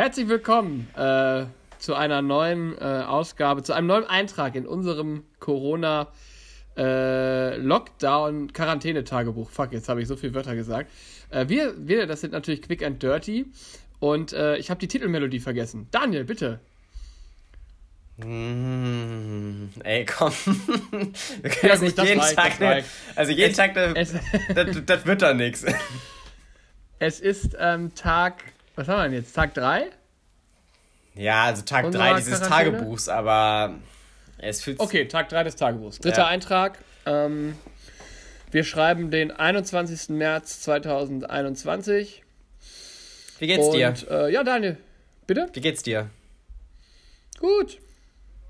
Herzlich willkommen äh, zu einer neuen äh, Ausgabe, zu einem neuen Eintrag in unserem Corona äh, Lockdown. Fuck, jetzt habe ich so viele Wörter gesagt. Äh, wir, wir, das sind natürlich Quick and Dirty und äh, ich habe die Titelmelodie vergessen. Daniel, bitte. Mm, ey, komm. Wir können ja, das nicht das jeden reicht, Tag. Ne, also jeden es, Tag, das, das, das wird da nichts. Es ist ähm, Tag, was haben wir denn jetzt? Tag 3? Ja, also Tag 3 dieses Quarantäne? Tagebuchs, aber es fühlt Okay, Tag 3 des Tagebuchs. Dritter ja. Eintrag. Ähm, wir schreiben den 21. März 2021. Wie geht's Und, dir? Äh, ja, Daniel, bitte? Wie geht's dir? Gut.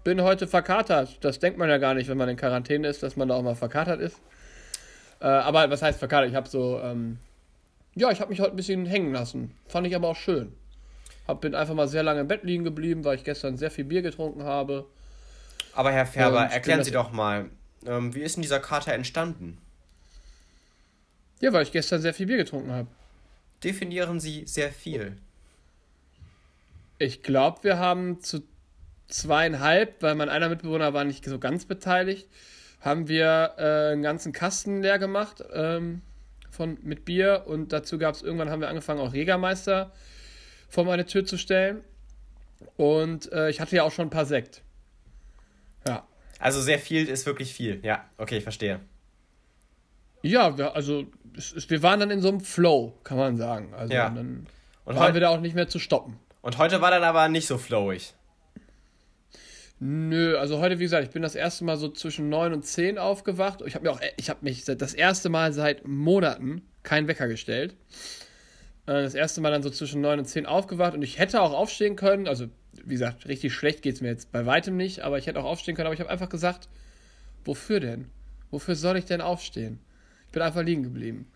Bin heute verkatert. Das denkt man ja gar nicht, wenn man in Quarantäne ist, dass man da auch mal verkatert ist. Äh, aber was heißt verkatert? Ich habe so, ähm, ja, ich habe mich heute ein bisschen hängen lassen. Fand ich aber auch schön. Hab, bin einfach mal sehr lange im Bett liegen geblieben, weil ich gestern sehr viel Bier getrunken habe. Aber Herr Färber, erklären Sie doch mal, ähm, wie ist denn dieser Kater entstanden? Ja, weil ich gestern sehr viel Bier getrunken habe. Definieren Sie sehr viel. Ich glaube, wir haben zu zweieinhalb, weil mein einer Mitbewohner war nicht so ganz beteiligt, haben wir äh, einen ganzen Kasten leer gemacht ähm, von, mit Bier und dazu gab es irgendwann haben wir angefangen auch Jägermeister vor meine Tür zu stellen und äh, ich hatte ja auch schon ein paar Sekt. Ja. Also sehr viel ist wirklich viel. Ja, okay, ich verstehe. Ja, wir, also es, wir waren dann in so einem Flow, kann man sagen. Also ja. dann und waren wir da auch nicht mehr zu stoppen. Und heute war dann aber nicht so flowig. Nö, also heute, wie gesagt, ich bin das erste Mal so zwischen 9 und 10 aufgewacht. Ich habe mir auch, ich habe mich das erste Mal seit Monaten keinen Wecker gestellt. Äh, das erste Mal dann so zwischen 9 und 10 aufgewacht und ich hätte auch aufstehen können. Also, wie gesagt, richtig schlecht geht es mir jetzt bei weitem nicht, aber ich hätte auch aufstehen können. Aber ich habe einfach gesagt, wofür denn? Wofür soll ich denn aufstehen? Ich bin einfach liegen geblieben.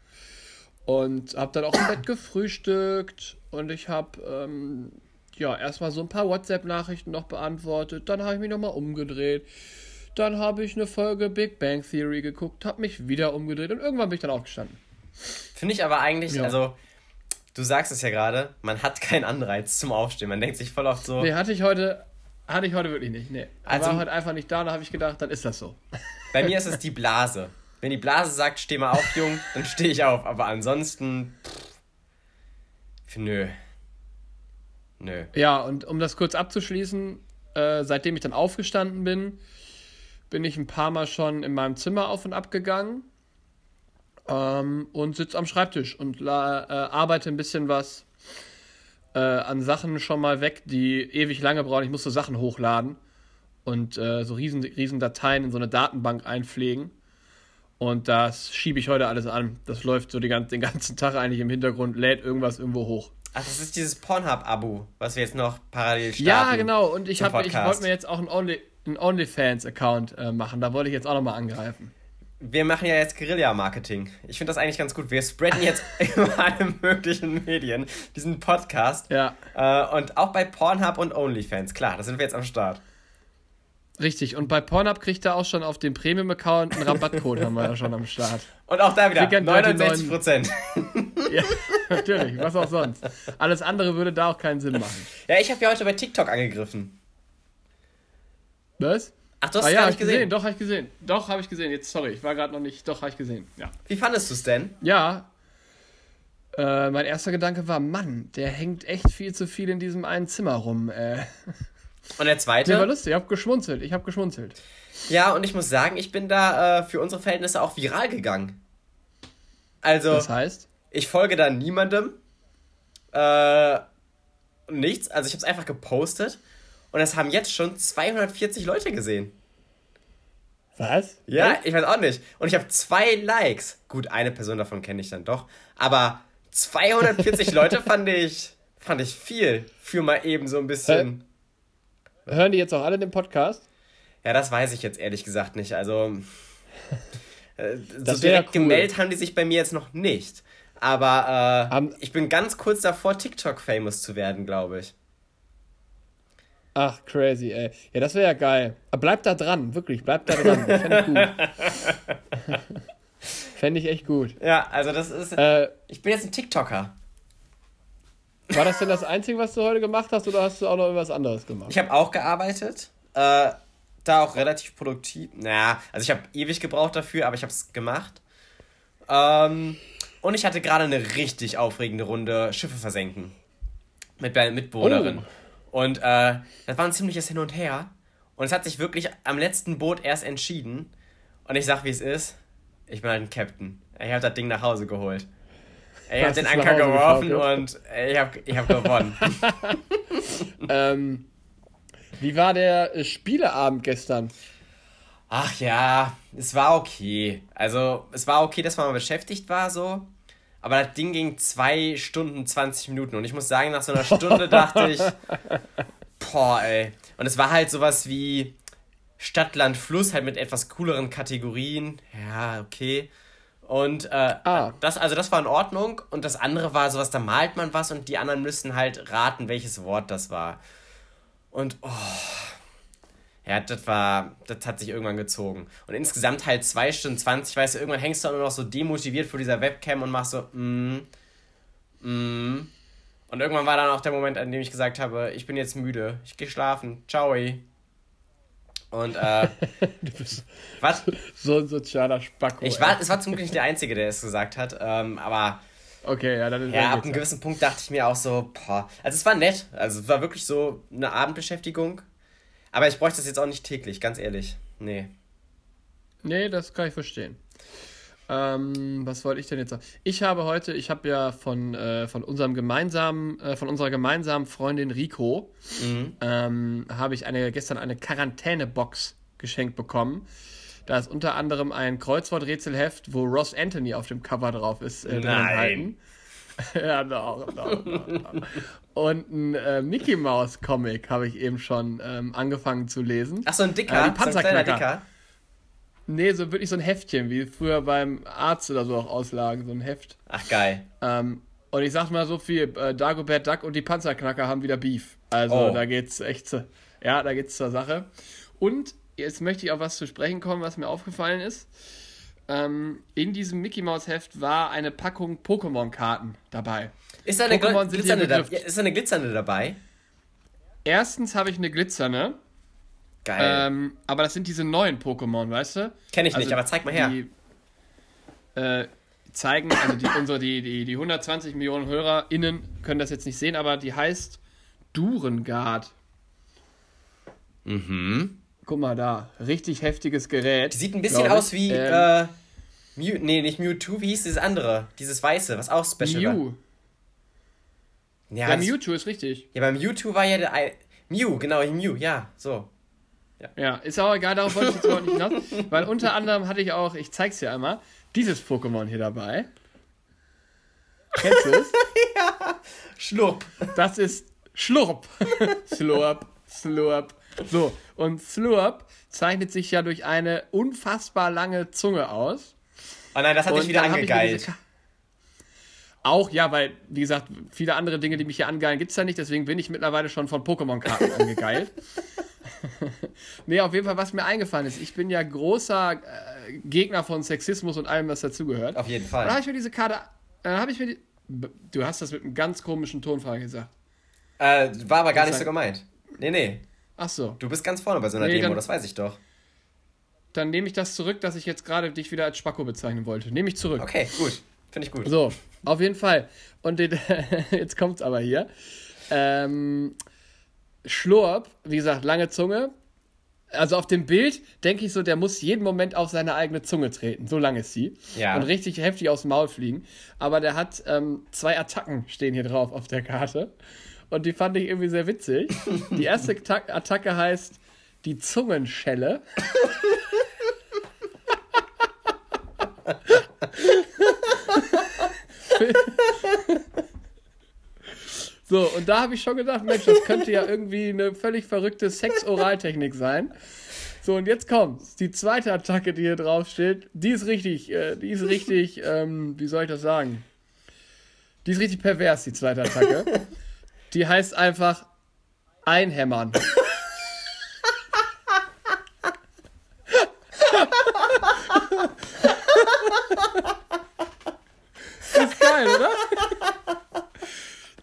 Und habe dann auch im Bett gefrühstückt und ich habe ähm, ja, erstmal so ein paar WhatsApp-Nachrichten noch beantwortet. Dann habe ich mich nochmal umgedreht. Dann habe ich eine Folge Big Bang Theory geguckt, habe mich wieder umgedreht und irgendwann bin ich dann aufgestanden. Finde ich aber eigentlich, ja. also du sagst es ja gerade, man hat keinen Anreiz zum Aufstehen. Man denkt sich voll oft so. Nee, hatte ich heute, hatte ich heute wirklich nicht. Nee. Also, war heute einfach nicht da, da habe ich gedacht, dann ist das so. Bei mir ist es die Blase. Wenn die Blase sagt, steh mal auf, Jung, dann stehe ich auf. Aber ansonsten. Pff, nö. Nö. Ja, und um das kurz abzuschließen, äh, seitdem ich dann aufgestanden bin, bin ich ein paar Mal schon in meinem Zimmer auf und ab gegangen ähm, und sitze am Schreibtisch und äh, arbeite ein bisschen was äh, an Sachen schon mal weg, die ewig lange brauchen. Ich muss so Sachen hochladen und äh, so riesen, riesen Dateien in so eine Datenbank einpflegen. Und das schiebe ich heute alles an. Das läuft so die, den ganzen Tag eigentlich im Hintergrund, lädt irgendwas irgendwo hoch. Ach, das ist dieses Pornhub-Abo, was wir jetzt noch parallel starten. Ja, genau. Und ich, ich wollte mir jetzt auch einen, Only, einen OnlyFans-Account äh, machen. Da wollte ich jetzt auch nochmal angreifen. Wir machen ja jetzt Guerilla-Marketing. Ich finde das eigentlich ganz gut. Wir spreaden jetzt in allen möglichen Medien diesen Podcast. Ja. Äh, und auch bei Pornhub und OnlyFans. Klar, da sind wir jetzt am Start. Richtig, und bei Pornhub kriegt er auch schon auf dem Premium-Account einen Rabattcode, haben wir ja schon am Start. Und auch da wieder 69 Prozent. ja, natürlich, was auch sonst. Alles andere würde da auch keinen Sinn machen. Ja, ich habe ja heute bei TikTok angegriffen. Was? Ach, du hast ah, es ja, gar nicht gesehen. gesehen. Doch, habe ich gesehen. Doch, habe ich gesehen. Jetzt, sorry, ich war gerade noch nicht. Doch, habe ich gesehen. Ja. Wie fandest du es denn? Ja. Äh, mein erster Gedanke war, Mann, der hängt echt viel zu viel in diesem einen Zimmer rum. Äh. Und der zweite? Der war lustig, ich habe geschmunzelt. Ich habe geschmunzelt. Ja, und ich muss sagen, ich bin da äh, für unsere Verhältnisse auch viral gegangen. Also. Das heißt? Ich folge da niemandem. Äh, nichts. Also ich habe es einfach gepostet. Und das haben jetzt schon 240 Leute gesehen. Was? Ja, Echt? ich weiß auch nicht. Und ich habe zwei Likes. Gut, eine Person davon kenne ich dann doch. Aber 240 Leute fand ich, fand ich viel. Für mal eben so ein bisschen. Hören die jetzt auch alle den Podcast? Ja, das weiß ich jetzt ehrlich gesagt nicht. Also, äh, so direkt cool. gemeldet haben die sich bei mir jetzt noch nicht. Aber äh, um, ich bin ganz kurz davor, TikTok-famous zu werden, glaube ich. Ach, crazy, ey. Ja, das wäre ja geil. Aber bleib da dran, wirklich, bleib da dran. Fände ich gut. Fände ich echt gut. Ja, also das ist. Äh, ich bin jetzt ein TikToker. War das denn das Einzige, was du heute gemacht hast, oder hast du auch noch irgendwas anderes gemacht? Ich habe auch gearbeitet. Äh, da auch relativ produktiv. Naja, also ich habe ewig gebraucht dafür, aber ich habe es gemacht. Ähm, und ich hatte gerade eine richtig aufregende Runde Schiffe versenken. Mit meiner Mitbewohnerin. Oh. Und äh, das war ein ziemliches Hin und Her. Und es hat sich wirklich am letzten Boot erst entschieden. Und ich sag, wie es ist. Ich bin halt ein Captain. Ich habe das Ding nach Hause geholt. Ich habe den Anker geworfen und ich habe ich hab gewonnen. ähm, wie war der äh, Spieleabend gestern? Ach ja, es war okay. Also, es war okay, dass man mal beschäftigt war, so. Aber das Ding ging zwei Stunden 20 Minuten. Und ich muss sagen, nach so einer Stunde dachte ich, boah, ey. Und es war halt sowas wie Stadt, Land, Fluss, halt mit etwas cooleren Kategorien. Ja, okay. Und äh, ah. das, also das war in Ordnung. Und das andere war sowas, da malt man was und die anderen müssen halt raten, welches Wort das war. Und oh, ja, das war, das hat sich irgendwann gezogen. Und insgesamt halt zwei Stunden 20, weißt du, irgendwann hängst du auch nur noch so demotiviert vor dieser Webcam und machst so, mm, mm. Und irgendwann war dann auch der Moment, an dem ich gesagt habe, ich bin jetzt müde, ich gehe schlafen, ciao. Und äh, du bist was? so ein sozialer Spacko. Ich war, es war zum Glück nicht der Einzige, der es gesagt hat, ähm, aber Okay, ja, dann ist Ja, ab einem gewissen Punkt dachte ich mir auch so, boah. Also es war nett. Also es war wirklich so eine Abendbeschäftigung. Aber ich bräuchte das jetzt auch nicht täglich, ganz ehrlich. Nee. Nee, das kann ich verstehen. Ähm, was wollte ich denn jetzt sagen? Ich habe heute, ich habe ja von, äh, von unserem gemeinsamen, äh, von unserer gemeinsamen Freundin Rico, mhm. ähm, habe ich eine, gestern eine Quarantänebox geschenkt bekommen. Da ist unter anderem ein Kreuzworträtselheft, wo Ross Anthony auf dem Cover drauf ist, äh, Nein. ja, doch, doch, doch, Und ein äh, Mickey Mouse Comic habe ich eben schon ähm, angefangen zu lesen. Ach, so ein dicker, äh, die. So ein dicker. Nee, so wirklich so ein Heftchen, wie früher beim Arzt oder so auch auslagen, so ein Heft. Ach, geil. Ähm, und ich sag mal so viel, äh, Dagobert Duck und die Panzerknacker haben wieder Beef. Also oh. da geht's echt zu, ja, da geht's zur Sache. Und jetzt möchte ich auf was zu sprechen kommen, was mir aufgefallen ist. Ähm, in diesem Mickey Mouse Heft war eine Packung Pokémon-Karten dabei. Ist da, eine glitzernde, da, ist eine glitzernde dabei? Erstens habe ich eine glitzernde. Geil. Ähm, aber das sind diese neuen Pokémon, weißt du? Kenn ich also nicht, aber zeig mal her. Die, äh, zeigen, also die, unsere, die, die, die 120 Millionen HörerInnen können das jetzt nicht sehen, aber die heißt Durengard. Mhm. Guck mal da, richtig heftiges Gerät. Die sieht ein bisschen aus wie, ähm, äh, Mew, nee, nicht Mewtwo, wie hieß dieses andere? Dieses weiße, was auch special Mew. war. Ja, ja Mewtwo ist richtig. Ja, beim Mewtwo war ja der, Mew, genau, Mew, ja, so. Ja. ja, ist auch egal, darauf wollte ich jetzt überhaupt nicht hinaus. Weil unter anderem hatte ich auch, ich zeig's dir einmal, dieses Pokémon hier dabei. Kennst du es? ja. Schlurp. Das ist Schlurp. Slurp, Slurp. So, und Slurp zeichnet sich ja durch eine unfassbar lange Zunge aus. Oh nein, das hat dich wieder angegeilt. Auch, ja, weil, wie gesagt, viele andere Dinge, die mich hier angeilen, gibt es ja nicht. Deswegen bin ich mittlerweile schon von Pokémon-Karten angegeilt. nee, auf jeden Fall, was mir eingefallen ist. Ich bin ja großer äh, Gegner von Sexismus und allem, was dazugehört. Auf jeden Fall. Da habe ich mir diese Karte. Dann habe ich mir die, Du hast das mit einem ganz komischen Tonfall gesagt. Äh, war aber gar nicht so gemeint. Nee, nee. Ach so. Du bist ganz vorne bei so einer nee, Demo, dann, das weiß ich doch. Dann nehme ich das zurück, dass ich jetzt gerade dich wieder als Spacko bezeichnen wollte. Nehme ich zurück. Okay, gut. Finde ich gut. So, auf jeden Fall. Und den, jetzt kommt's aber hier. Ähm, Schlurp, wie gesagt, lange Zunge. Also auf dem Bild denke ich so, der muss jeden Moment auf seine eigene Zunge treten. So lang ist sie. Ja. Und richtig heftig aus dem Maul fliegen. Aber der hat ähm, zwei Attacken stehen hier drauf auf der Karte. Und die fand ich irgendwie sehr witzig. Die erste Attacke heißt die Zungenschelle. so, und da habe ich schon gedacht, Mensch, das könnte ja irgendwie eine völlig verrückte Sex-Oraltechnik sein. So, und jetzt kommt's. Die zweite Attacke, die hier drauf steht, die ist richtig, äh, die ist richtig, ähm, wie soll ich das sagen? Die ist richtig pervers, die zweite Attacke. Die heißt einfach Einhämmern. ist geil, oder?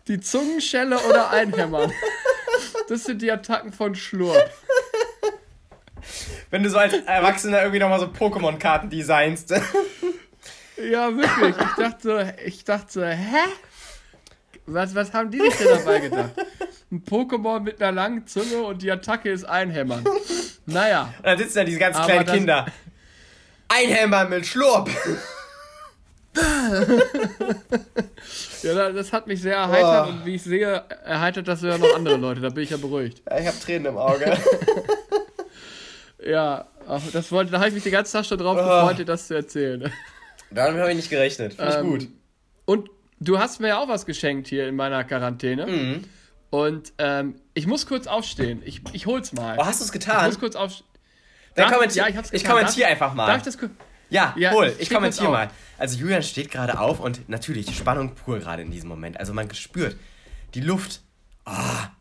Die, Zungenschelle oder Einhämmern. Das sind die Attacken von Schlurp. Wenn du so als Erwachsener irgendwie nochmal so Pokémon-Karten designst. Ja, wirklich. Ich dachte, ich dachte, hä? Was, was haben die sich denn dabei gedacht? Ein Pokémon mit einer langen Zunge und die Attacke ist Einhämmern. Naja. Und dann sitzen da diese ganz kleinen Kinder. Einhämmern mit Schlurp. ja, das hat mich sehr erheitert oh. und wie ich sehe, erheitert das ja noch andere Leute. Da bin ich ja beruhigt. Ja, ich habe Tränen im Auge. ja, das wollte, da habe ich mich die ganze Zeit schon drauf oh. gefreut, dir das zu erzählen. Damit habe ich nicht gerechnet. Finde ich ähm, gut. Und du hast mir ja auch was geschenkt hier in meiner Quarantäne. Mhm. Und ähm, ich muss kurz aufstehen. Ich, ich hol's mal. Oh, hast du es getan? Ich muss kurz aufstehen. Dann kommentier, ja, ich, ich kommentiere einfach mal. Darf ich das ja, ja, hol. Ich kommentiere mal. Also Julian steht gerade auf und natürlich Spannung pur gerade in diesem Moment. Also man spürt die Luft. Oh,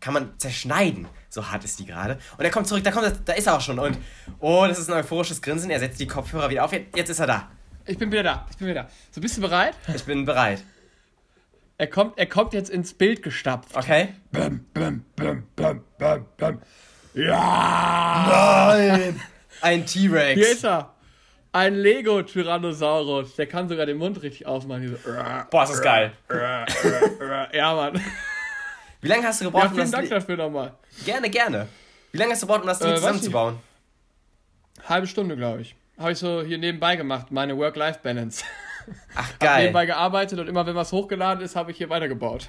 kann man zerschneiden. So hart ist die gerade. Und er kommt zurück, da, kommt, da ist er auch schon. Und oh, das ist ein euphorisches Grinsen. Er setzt die Kopfhörer wieder auf. Jetzt ist er da. Ich bin wieder da. Ich bin wieder da. So, bist du bereit? Ich bin bereit. Er kommt, er kommt jetzt ins Bild gestapft. Okay. Bam, bam, bam, bam, bam, bam. Ja! Nein! Ein T-Rex. Hier ist er. Ein Lego-Tyrannosaurus. Der kann sogar den Mund richtig aufmachen. So, Boah, ist das geil. ja, Mann. Wie lange hast du gebraucht, ja, vielen um das Dank dafür nochmal. Gerne, gerne. Wie lange hast du gebraucht, um das Ding äh, zusammenzubauen? Halbe Stunde, glaube ich. Habe ich so hier nebenbei gemacht, meine Work-Life-Balance. Ach, geil. Hab nebenbei gearbeitet und immer, wenn was hochgeladen ist, habe ich hier weitergebaut.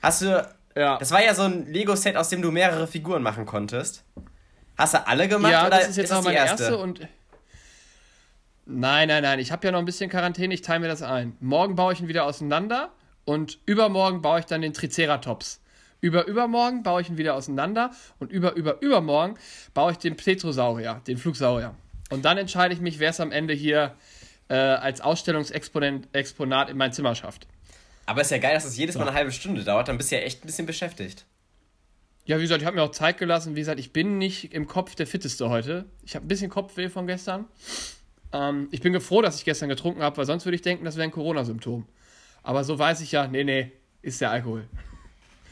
Hast du. Ja. Das war ja so ein Lego-Set, aus dem du mehrere Figuren machen konntest. Hast du alle gemacht ja, oder das ist jetzt ist auch meine erste? erste und. Nein, nein, nein. Ich habe ja noch ein bisschen Quarantäne, ich teile mir das ein. Morgen baue ich ihn wieder auseinander und übermorgen baue ich dann den Triceratops. Über übermorgen baue ich ihn wieder auseinander und über über übermorgen baue ich den Petrosaurier, den Flugsaurier. Und dann entscheide ich mich, wer es am Ende hier äh, als Ausstellungsexponat in mein Zimmer schafft. Aber ist ja geil, dass es jedes Mal eine halbe Stunde dauert, dann bist du ja echt ein bisschen beschäftigt. Ja, wie gesagt, ich habe mir auch Zeit gelassen. Wie gesagt, ich bin nicht im Kopf der Fitteste heute. Ich habe ein bisschen Kopfweh von gestern. Ähm, ich bin froh, dass ich gestern getrunken habe, weil sonst würde ich denken, das wäre ein Corona-Symptom. Aber so weiß ich ja, nee, nee, ist der Alkohol.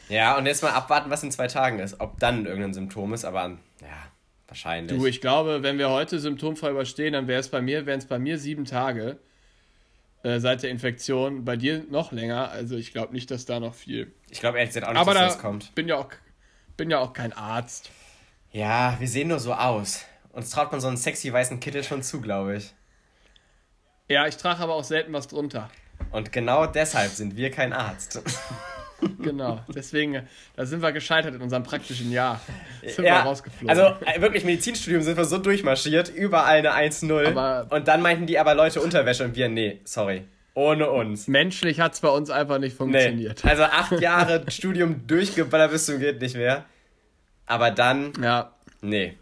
Ja, und jetzt mal abwarten, was in zwei Tagen ist. Ob dann irgendein Symptom ist, aber ja, Wahrscheinlich. Du, ich glaube, wenn wir heute symptomfrei überstehen, dann wäre es bei mir, wären es bei mir sieben Tage äh, seit der Infektion. Bei dir noch länger. Also ich glaube nicht, dass da noch viel. Ich glaube ehrlich gesagt auch nicht, Aber dass da das kommt. Bin ja auch, bin ja auch kein Arzt. Ja, wir sehen nur so aus. Uns traut man so einen sexy weißen Kittel schon zu, glaube ich. Ja, ich trage aber auch selten was drunter. Und genau deshalb sind wir kein Arzt. Genau, deswegen, da sind wir gescheitert in unserem praktischen Jahr. Sind ja, wir rausgeflogen. Also äh, wirklich, Medizinstudium sind wir so durchmarschiert, überall eine 1-0. Und dann meinten die aber Leute Unterwäsche und wir, nee, sorry. Ohne uns. Menschlich hat es bei uns einfach nicht funktioniert. Nee. Also acht Jahre Studium durchgeballert bis zum geht nicht mehr. Aber dann. Ja. Nee.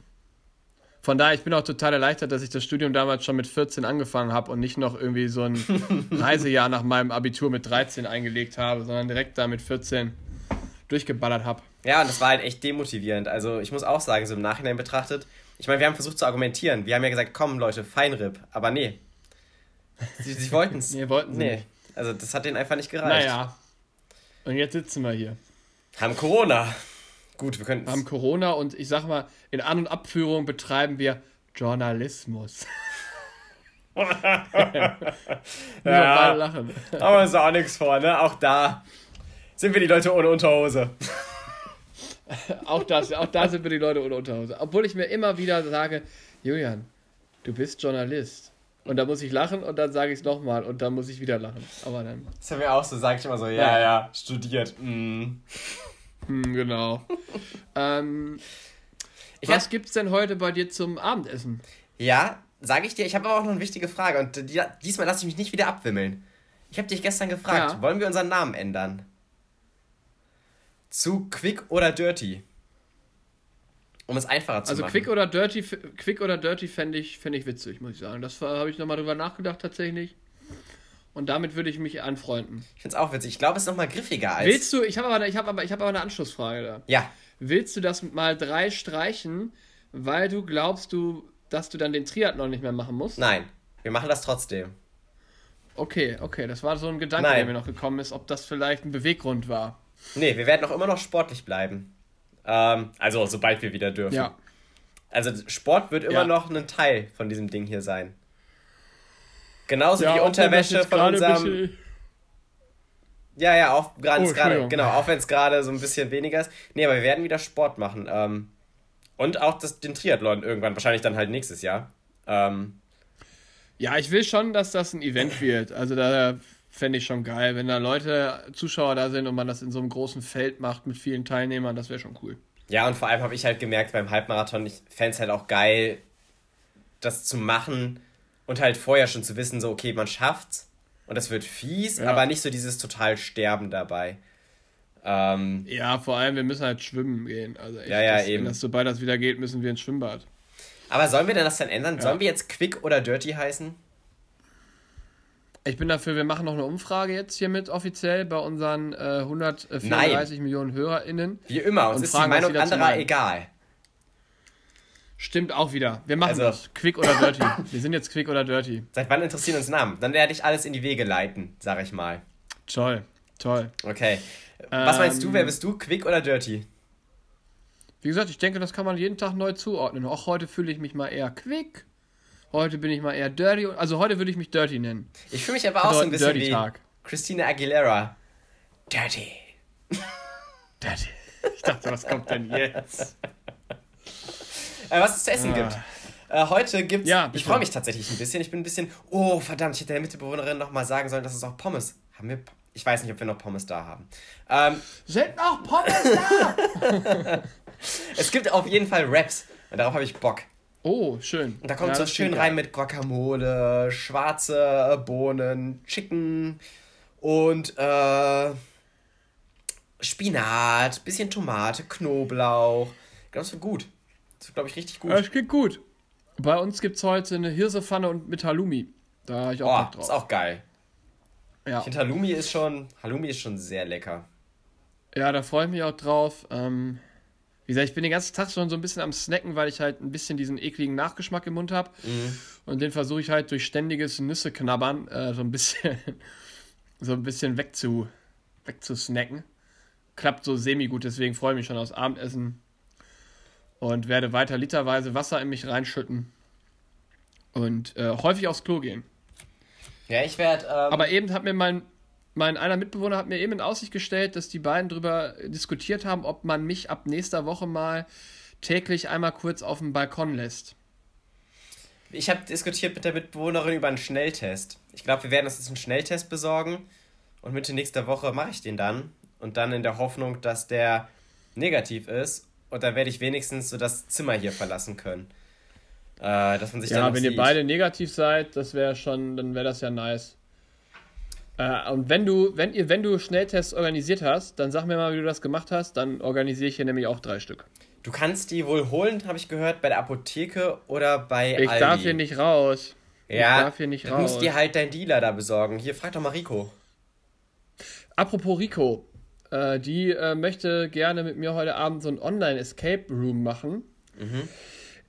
Von daher, ich bin auch total erleichtert, dass ich das Studium damals schon mit 14 angefangen habe und nicht noch irgendwie so ein Reisejahr nach meinem Abitur mit 13 eingelegt habe, sondern direkt da mit 14 durchgeballert habe. Ja, und das war halt echt demotivierend. Also ich muss auch sagen, so im Nachhinein betrachtet, ich meine, wir haben versucht zu argumentieren. Wir haben ja gesagt, komm Leute, Feinripp. Aber nee. Sie, sie wollten es. nee, wollten sie nee. nicht. Also das hat denen einfach nicht gereicht. Naja. Und jetzt sitzen wir hier. Haben Corona. Gut, wir können. haben Corona und ich sag mal, in An- und Abführung betreiben wir Journalismus. ja, lachen. Aber ist auch nichts vor, ne? Auch da sind wir die Leute ohne Unterhose. auch, das, auch da sind wir die Leute ohne Unterhose. Obwohl ich mir immer wieder sage, Julian, du bist Journalist. Und da muss ich lachen und dann sage ich es nochmal und dann muss ich wieder lachen. Aber dann. Das ist ja mir auch so, sage ich immer so, ja, ja, ja studiert. Mm. Hm, genau. ähm, was hab, gibt's denn heute bei dir zum Abendessen? Ja, sage ich dir. Ich habe aber auch noch eine wichtige Frage und die, diesmal lasse ich mich nicht wieder abwimmeln. Ich habe dich gestern gefragt, ja. wollen wir unseren Namen ändern? Zu Quick oder Dirty? Um es einfacher zu also machen. Also Quick oder Dirty, Quick oder Dirty fände ich, fänd ich witzig, muss ich sagen. Das habe ich nochmal drüber nachgedacht tatsächlich. Und damit würde ich mich anfreunden. Ich finde es auch witzig. Ich glaube, es ist nochmal griffiger als. Willst du, ich habe aber, hab aber, hab aber eine Anschlussfrage da. Ja. Willst du das mal drei streichen, weil du glaubst, du, dass du dann den Triathlon nicht mehr machen musst? Nein, wir machen das trotzdem. Okay, okay, das war so ein Gedanke, Nein. der mir noch gekommen ist, ob das vielleicht ein Beweggrund war. Nee, wir werden auch immer noch sportlich bleiben. Ähm, also, sobald wir wieder dürfen. Ja. Also, Sport wird immer ja. noch ein Teil von diesem Ding hier sein. Genauso ja, wie Unterwäsche von unserem. Ja, ja, auch ganz oh, gerade, genau, auch wenn es gerade so ein bisschen weniger ist. Nee, aber wir werden wieder Sport machen. Ähm, und auch das, den Triathlon irgendwann, wahrscheinlich dann halt nächstes Jahr. Ähm, ja, ich will schon, dass das ein Event wird. Also da fände ich schon geil, wenn da Leute, Zuschauer da sind und man das in so einem großen Feld macht mit vielen Teilnehmern, das wäre schon cool. Ja, und vor allem habe ich halt gemerkt beim Halbmarathon, ich fände es halt auch geil, das zu machen und halt vorher schon zu wissen, so, okay, man schafft's und das wird fies, ja. aber nicht so dieses total Sterben dabei. Ähm, ja, vor allem, wir müssen halt schwimmen gehen. Also echt, ja, ja, das, eben. Das, sobald das wieder geht, müssen wir ins Schwimmbad. Aber sollen wir denn das dann ändern? Ja. Sollen wir jetzt Quick oder Dirty heißen? Ich bin dafür, wir machen noch eine Umfrage jetzt hiermit offiziell bei unseren äh, 134 Nein. Millionen HörerInnen. Wie immer, uns ist die Meinung anderer egal. Stimmt auch wieder. Wir machen also, das. Quick oder Dirty. wir sind jetzt Quick oder Dirty. Seit wann interessieren uns Namen? Dann werde ich alles in die Wege leiten, sag ich mal. Toll, toll. Okay. Was ähm, meinst du, wer bist du? Quick oder Dirty? Wie gesagt, ich denke, das kann man jeden Tag neu zuordnen. Auch heute fühle ich mich mal eher quick. Heute bin ich mal eher dirty. Also heute würde ich mich dirty nennen. Ich fühle mich aber auch so ein bisschen wie Tag. Christina Aguilera. Dirty. dirty. Ich dachte, was kommt denn jetzt? äh, was es zu essen ah. gibt. Äh, heute gibt's. Ja, ich freue mich tatsächlich ein bisschen. Ich bin ein bisschen. Oh, verdammt, ich hätte der Mitbewohnerin nochmal sagen sollen, dass es auch Pommes. Haben wir. Ich weiß nicht, ob wir noch Pommes da haben. Ähm, Sind noch Pommes da? es gibt auf jeden Fall Raps. Und darauf habe ich Bock. Oh, schön. Und da kommt ja, so schön rein mit Guacamole, schwarze Bohnen, Chicken und äh, Spinat, bisschen Tomate, Knoblauch. Ich glaube, das wird gut. Das glaube ich, richtig gut. Das geht gut. Bei uns gibt es heute eine Hirsepfanne und mit Halloumi. Da habe ich auch oh, Bock drauf. Ist auch geil. Ja. Ich finde, Halloumi ist schon, Halloumi ist schon sehr lecker. Ja, da freue ich mich auch drauf. Ähm, wie gesagt, ich bin den ganzen Tag schon so ein bisschen am Snacken, weil ich halt ein bisschen diesen ekligen Nachgeschmack im Mund habe. Mhm. Und den versuche ich halt durch ständiges Nüsse knabbern äh, so ein bisschen, so ein bisschen wegzu, wegzusnacken. Klappt so semi-gut, deswegen freue ich mich schon aufs Abendessen. Und werde weiter literweise Wasser in mich reinschütten. Und äh, häufig aufs Klo gehen. Ja, ich werde. Ähm Aber eben hat mir mein mein einer Mitbewohner hat mir eben in Aussicht gestellt, dass die beiden darüber diskutiert haben, ob man mich ab nächster Woche mal täglich einmal kurz auf dem Balkon lässt. Ich habe diskutiert mit der Mitbewohnerin über einen Schnelltest. Ich glaube, wir werden uns jetzt einen Schnelltest besorgen und Mitte nächster Woche mache ich den dann und dann in der Hoffnung, dass der negativ ist und dann werde ich wenigstens so das Zimmer hier verlassen können. Äh, dass man sich ja, wenn sieht. ihr beide negativ seid, das wäre schon, dann wäre das ja nice. Äh, und wenn du, wenn ihr, wenn du Schnelltests organisiert hast, dann sag mir mal, wie du das gemacht hast, dann organisiere ich hier nämlich auch drei Stück. Du kannst die wohl holen, habe ich gehört, bei der Apotheke oder bei Ich Aldi. darf hier nicht raus. Ja, ich darf hier nicht raus. Du musst dir halt deinen Dealer da besorgen. Hier, frag doch mal Rico. Apropos Rico, äh, die äh, möchte gerne mit mir heute Abend so ein Online-Escape Room machen. Mhm.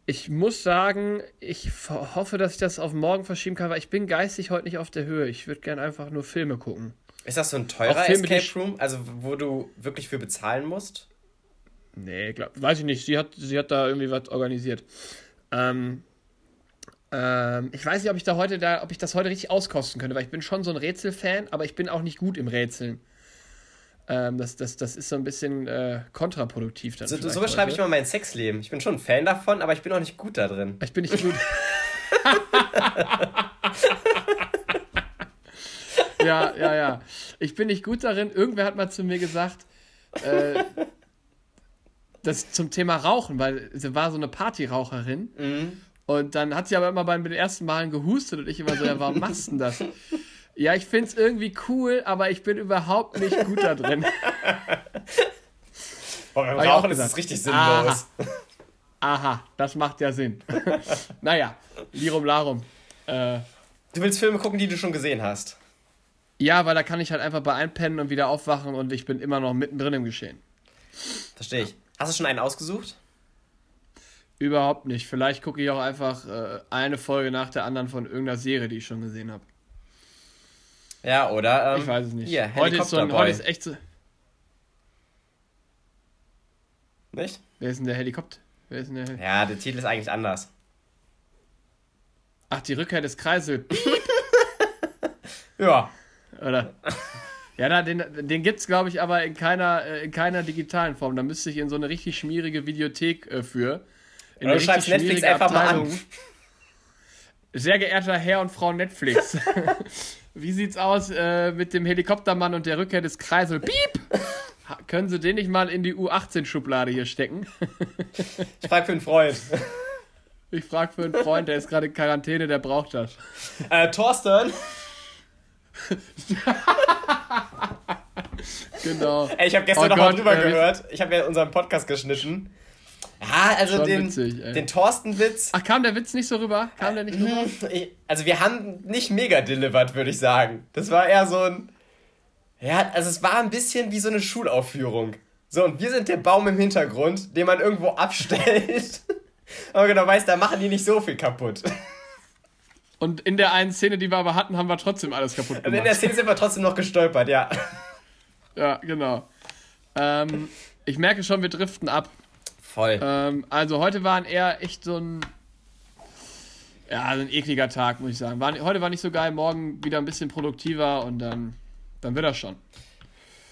Ich muss sagen, ich hoffe, dass ich das auf morgen verschieben kann, weil ich bin geistig heute nicht auf der Höhe. Ich würde gerne einfach nur Filme gucken. Ist das so ein teurer Filme, Escape Room? Also, wo du wirklich für bezahlen musst? Nee, glaub, weiß ich nicht. Sie hat, sie hat da irgendwie was organisiert. Ähm, ähm, ich weiß nicht, ob ich da heute da, ob ich das heute richtig auskosten könnte, weil ich bin schon so ein Rätselfan, aber ich bin auch nicht gut im Rätseln. Ähm, das, das, das ist so ein bisschen äh, kontraproduktiv. Dann so so beschreibe ich mal mein Sexleben. Ich bin schon ein Fan davon, aber ich bin auch nicht gut da drin. Ich bin nicht gut. ja, ja, ja. Ich bin nicht gut darin. Irgendwer hat mal zu mir gesagt, äh, das zum Thema Rauchen, weil sie war so eine Partyraucherin. Mhm. Und dann hat sie aber immer bei den ersten Malen gehustet und ich immer so, ja, warum machst du denn das? Ja, ich finde es irgendwie cool, aber ich bin überhaupt nicht gut da drin. Boah, beim Rauchen ist es richtig sinnlos. Aha. Aha, das macht ja Sinn. naja, Lirum Larum. Äh, du willst Filme gucken, die du schon gesehen hast? Ja, weil da kann ich halt einfach bei einpennen und wieder aufwachen und ich bin immer noch mittendrin im Geschehen. Verstehe ich. Hast du schon einen ausgesucht? Überhaupt nicht. Vielleicht gucke ich auch einfach äh, eine Folge nach der anderen von irgendeiner Serie, die ich schon gesehen habe. Ja, oder? Ähm, ich weiß es nicht. Hier, heute, ist so ein, heute ist echt so. Nicht? Wer ist denn der Helikopter? Wer ist denn der ja, der Titel ist eigentlich anders. Ach, die Rückkehr des Kreisel. ja. Oder? Ja, na, den, den gibt es, glaube ich, aber in keiner, äh, in keiner digitalen Form. Da müsste ich in so eine richtig schmierige Videothek äh, für. In Oder du schreibst Netflix einfach Abteilung. mal an. Sehr geehrter Herr und Frau Netflix. Wie sieht's aus äh, mit dem Helikoptermann und der Rückkehr des Kreisel? Piep! Können Sie den nicht mal in die U18-Schublade hier stecken? ich frage für einen Freund. Ich frage für einen Freund, der ist gerade in Quarantäne, der braucht das. Äh, Thorsten? genau. Ey, ich habe gestern oh noch Gott, mal drüber äh, gehört. Ich habe ja unseren Podcast geschnitten. Ja, also den, witzig, den Thorsten-Witz. Ach, kam der Witz nicht so rüber? Kam der nicht rüber? Also wir haben nicht mega delivered, würde ich sagen. Das war eher so ein. Ja, also es war ein bisschen wie so eine Schulaufführung. So, und wir sind der Baum im Hintergrund, den man irgendwo abstellt. Aber genau weiß, da machen die nicht so viel kaputt. Und in der einen Szene, die wir aber hatten, haben wir trotzdem alles kaputt gemacht. Also in der Szene sind wir trotzdem noch gestolpert, ja. Ja, genau. Ähm, ich merke schon, wir driften ab. Voll. Ähm, also heute war eher echt so ein. Ja, ein ekliger Tag, muss ich sagen. War, heute war nicht so geil, morgen wieder ein bisschen produktiver und dann, dann wird das schon.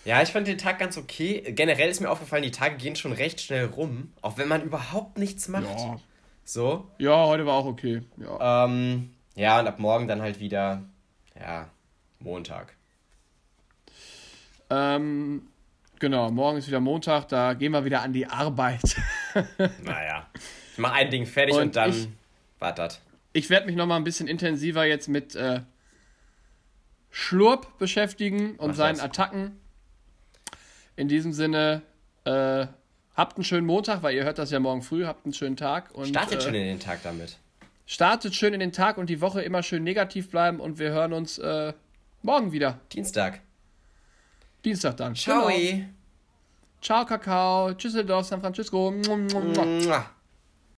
Ja, ich fand den Tag ganz okay. Generell ist mir aufgefallen, die Tage gehen schon recht schnell rum, auch wenn man überhaupt nichts macht. Ja. So? Ja, heute war auch okay. Ja. Ähm, ja, und ab morgen dann halt wieder, ja, Montag. Ähm, genau, morgen ist wieder Montag, da gehen wir wieder an die Arbeit. naja, ich mache ein Ding fertig und, und dann wartet. Ich werde mich nochmal ein bisschen intensiver jetzt mit äh, Schlurp beschäftigen und Mach seinen das. Attacken. In diesem Sinne, äh, habt einen schönen Montag, weil ihr hört das ja morgen früh, habt einen schönen Tag. Und, Startet äh, schon in den Tag damit. Startet schön in den Tag und die Woche immer schön negativ bleiben und wir hören uns äh, morgen wieder. Dienstag. Dienstag dann. Ciao. Genau. Ciao, Kakao. Tschüsseldorf, San Francisco. Mua.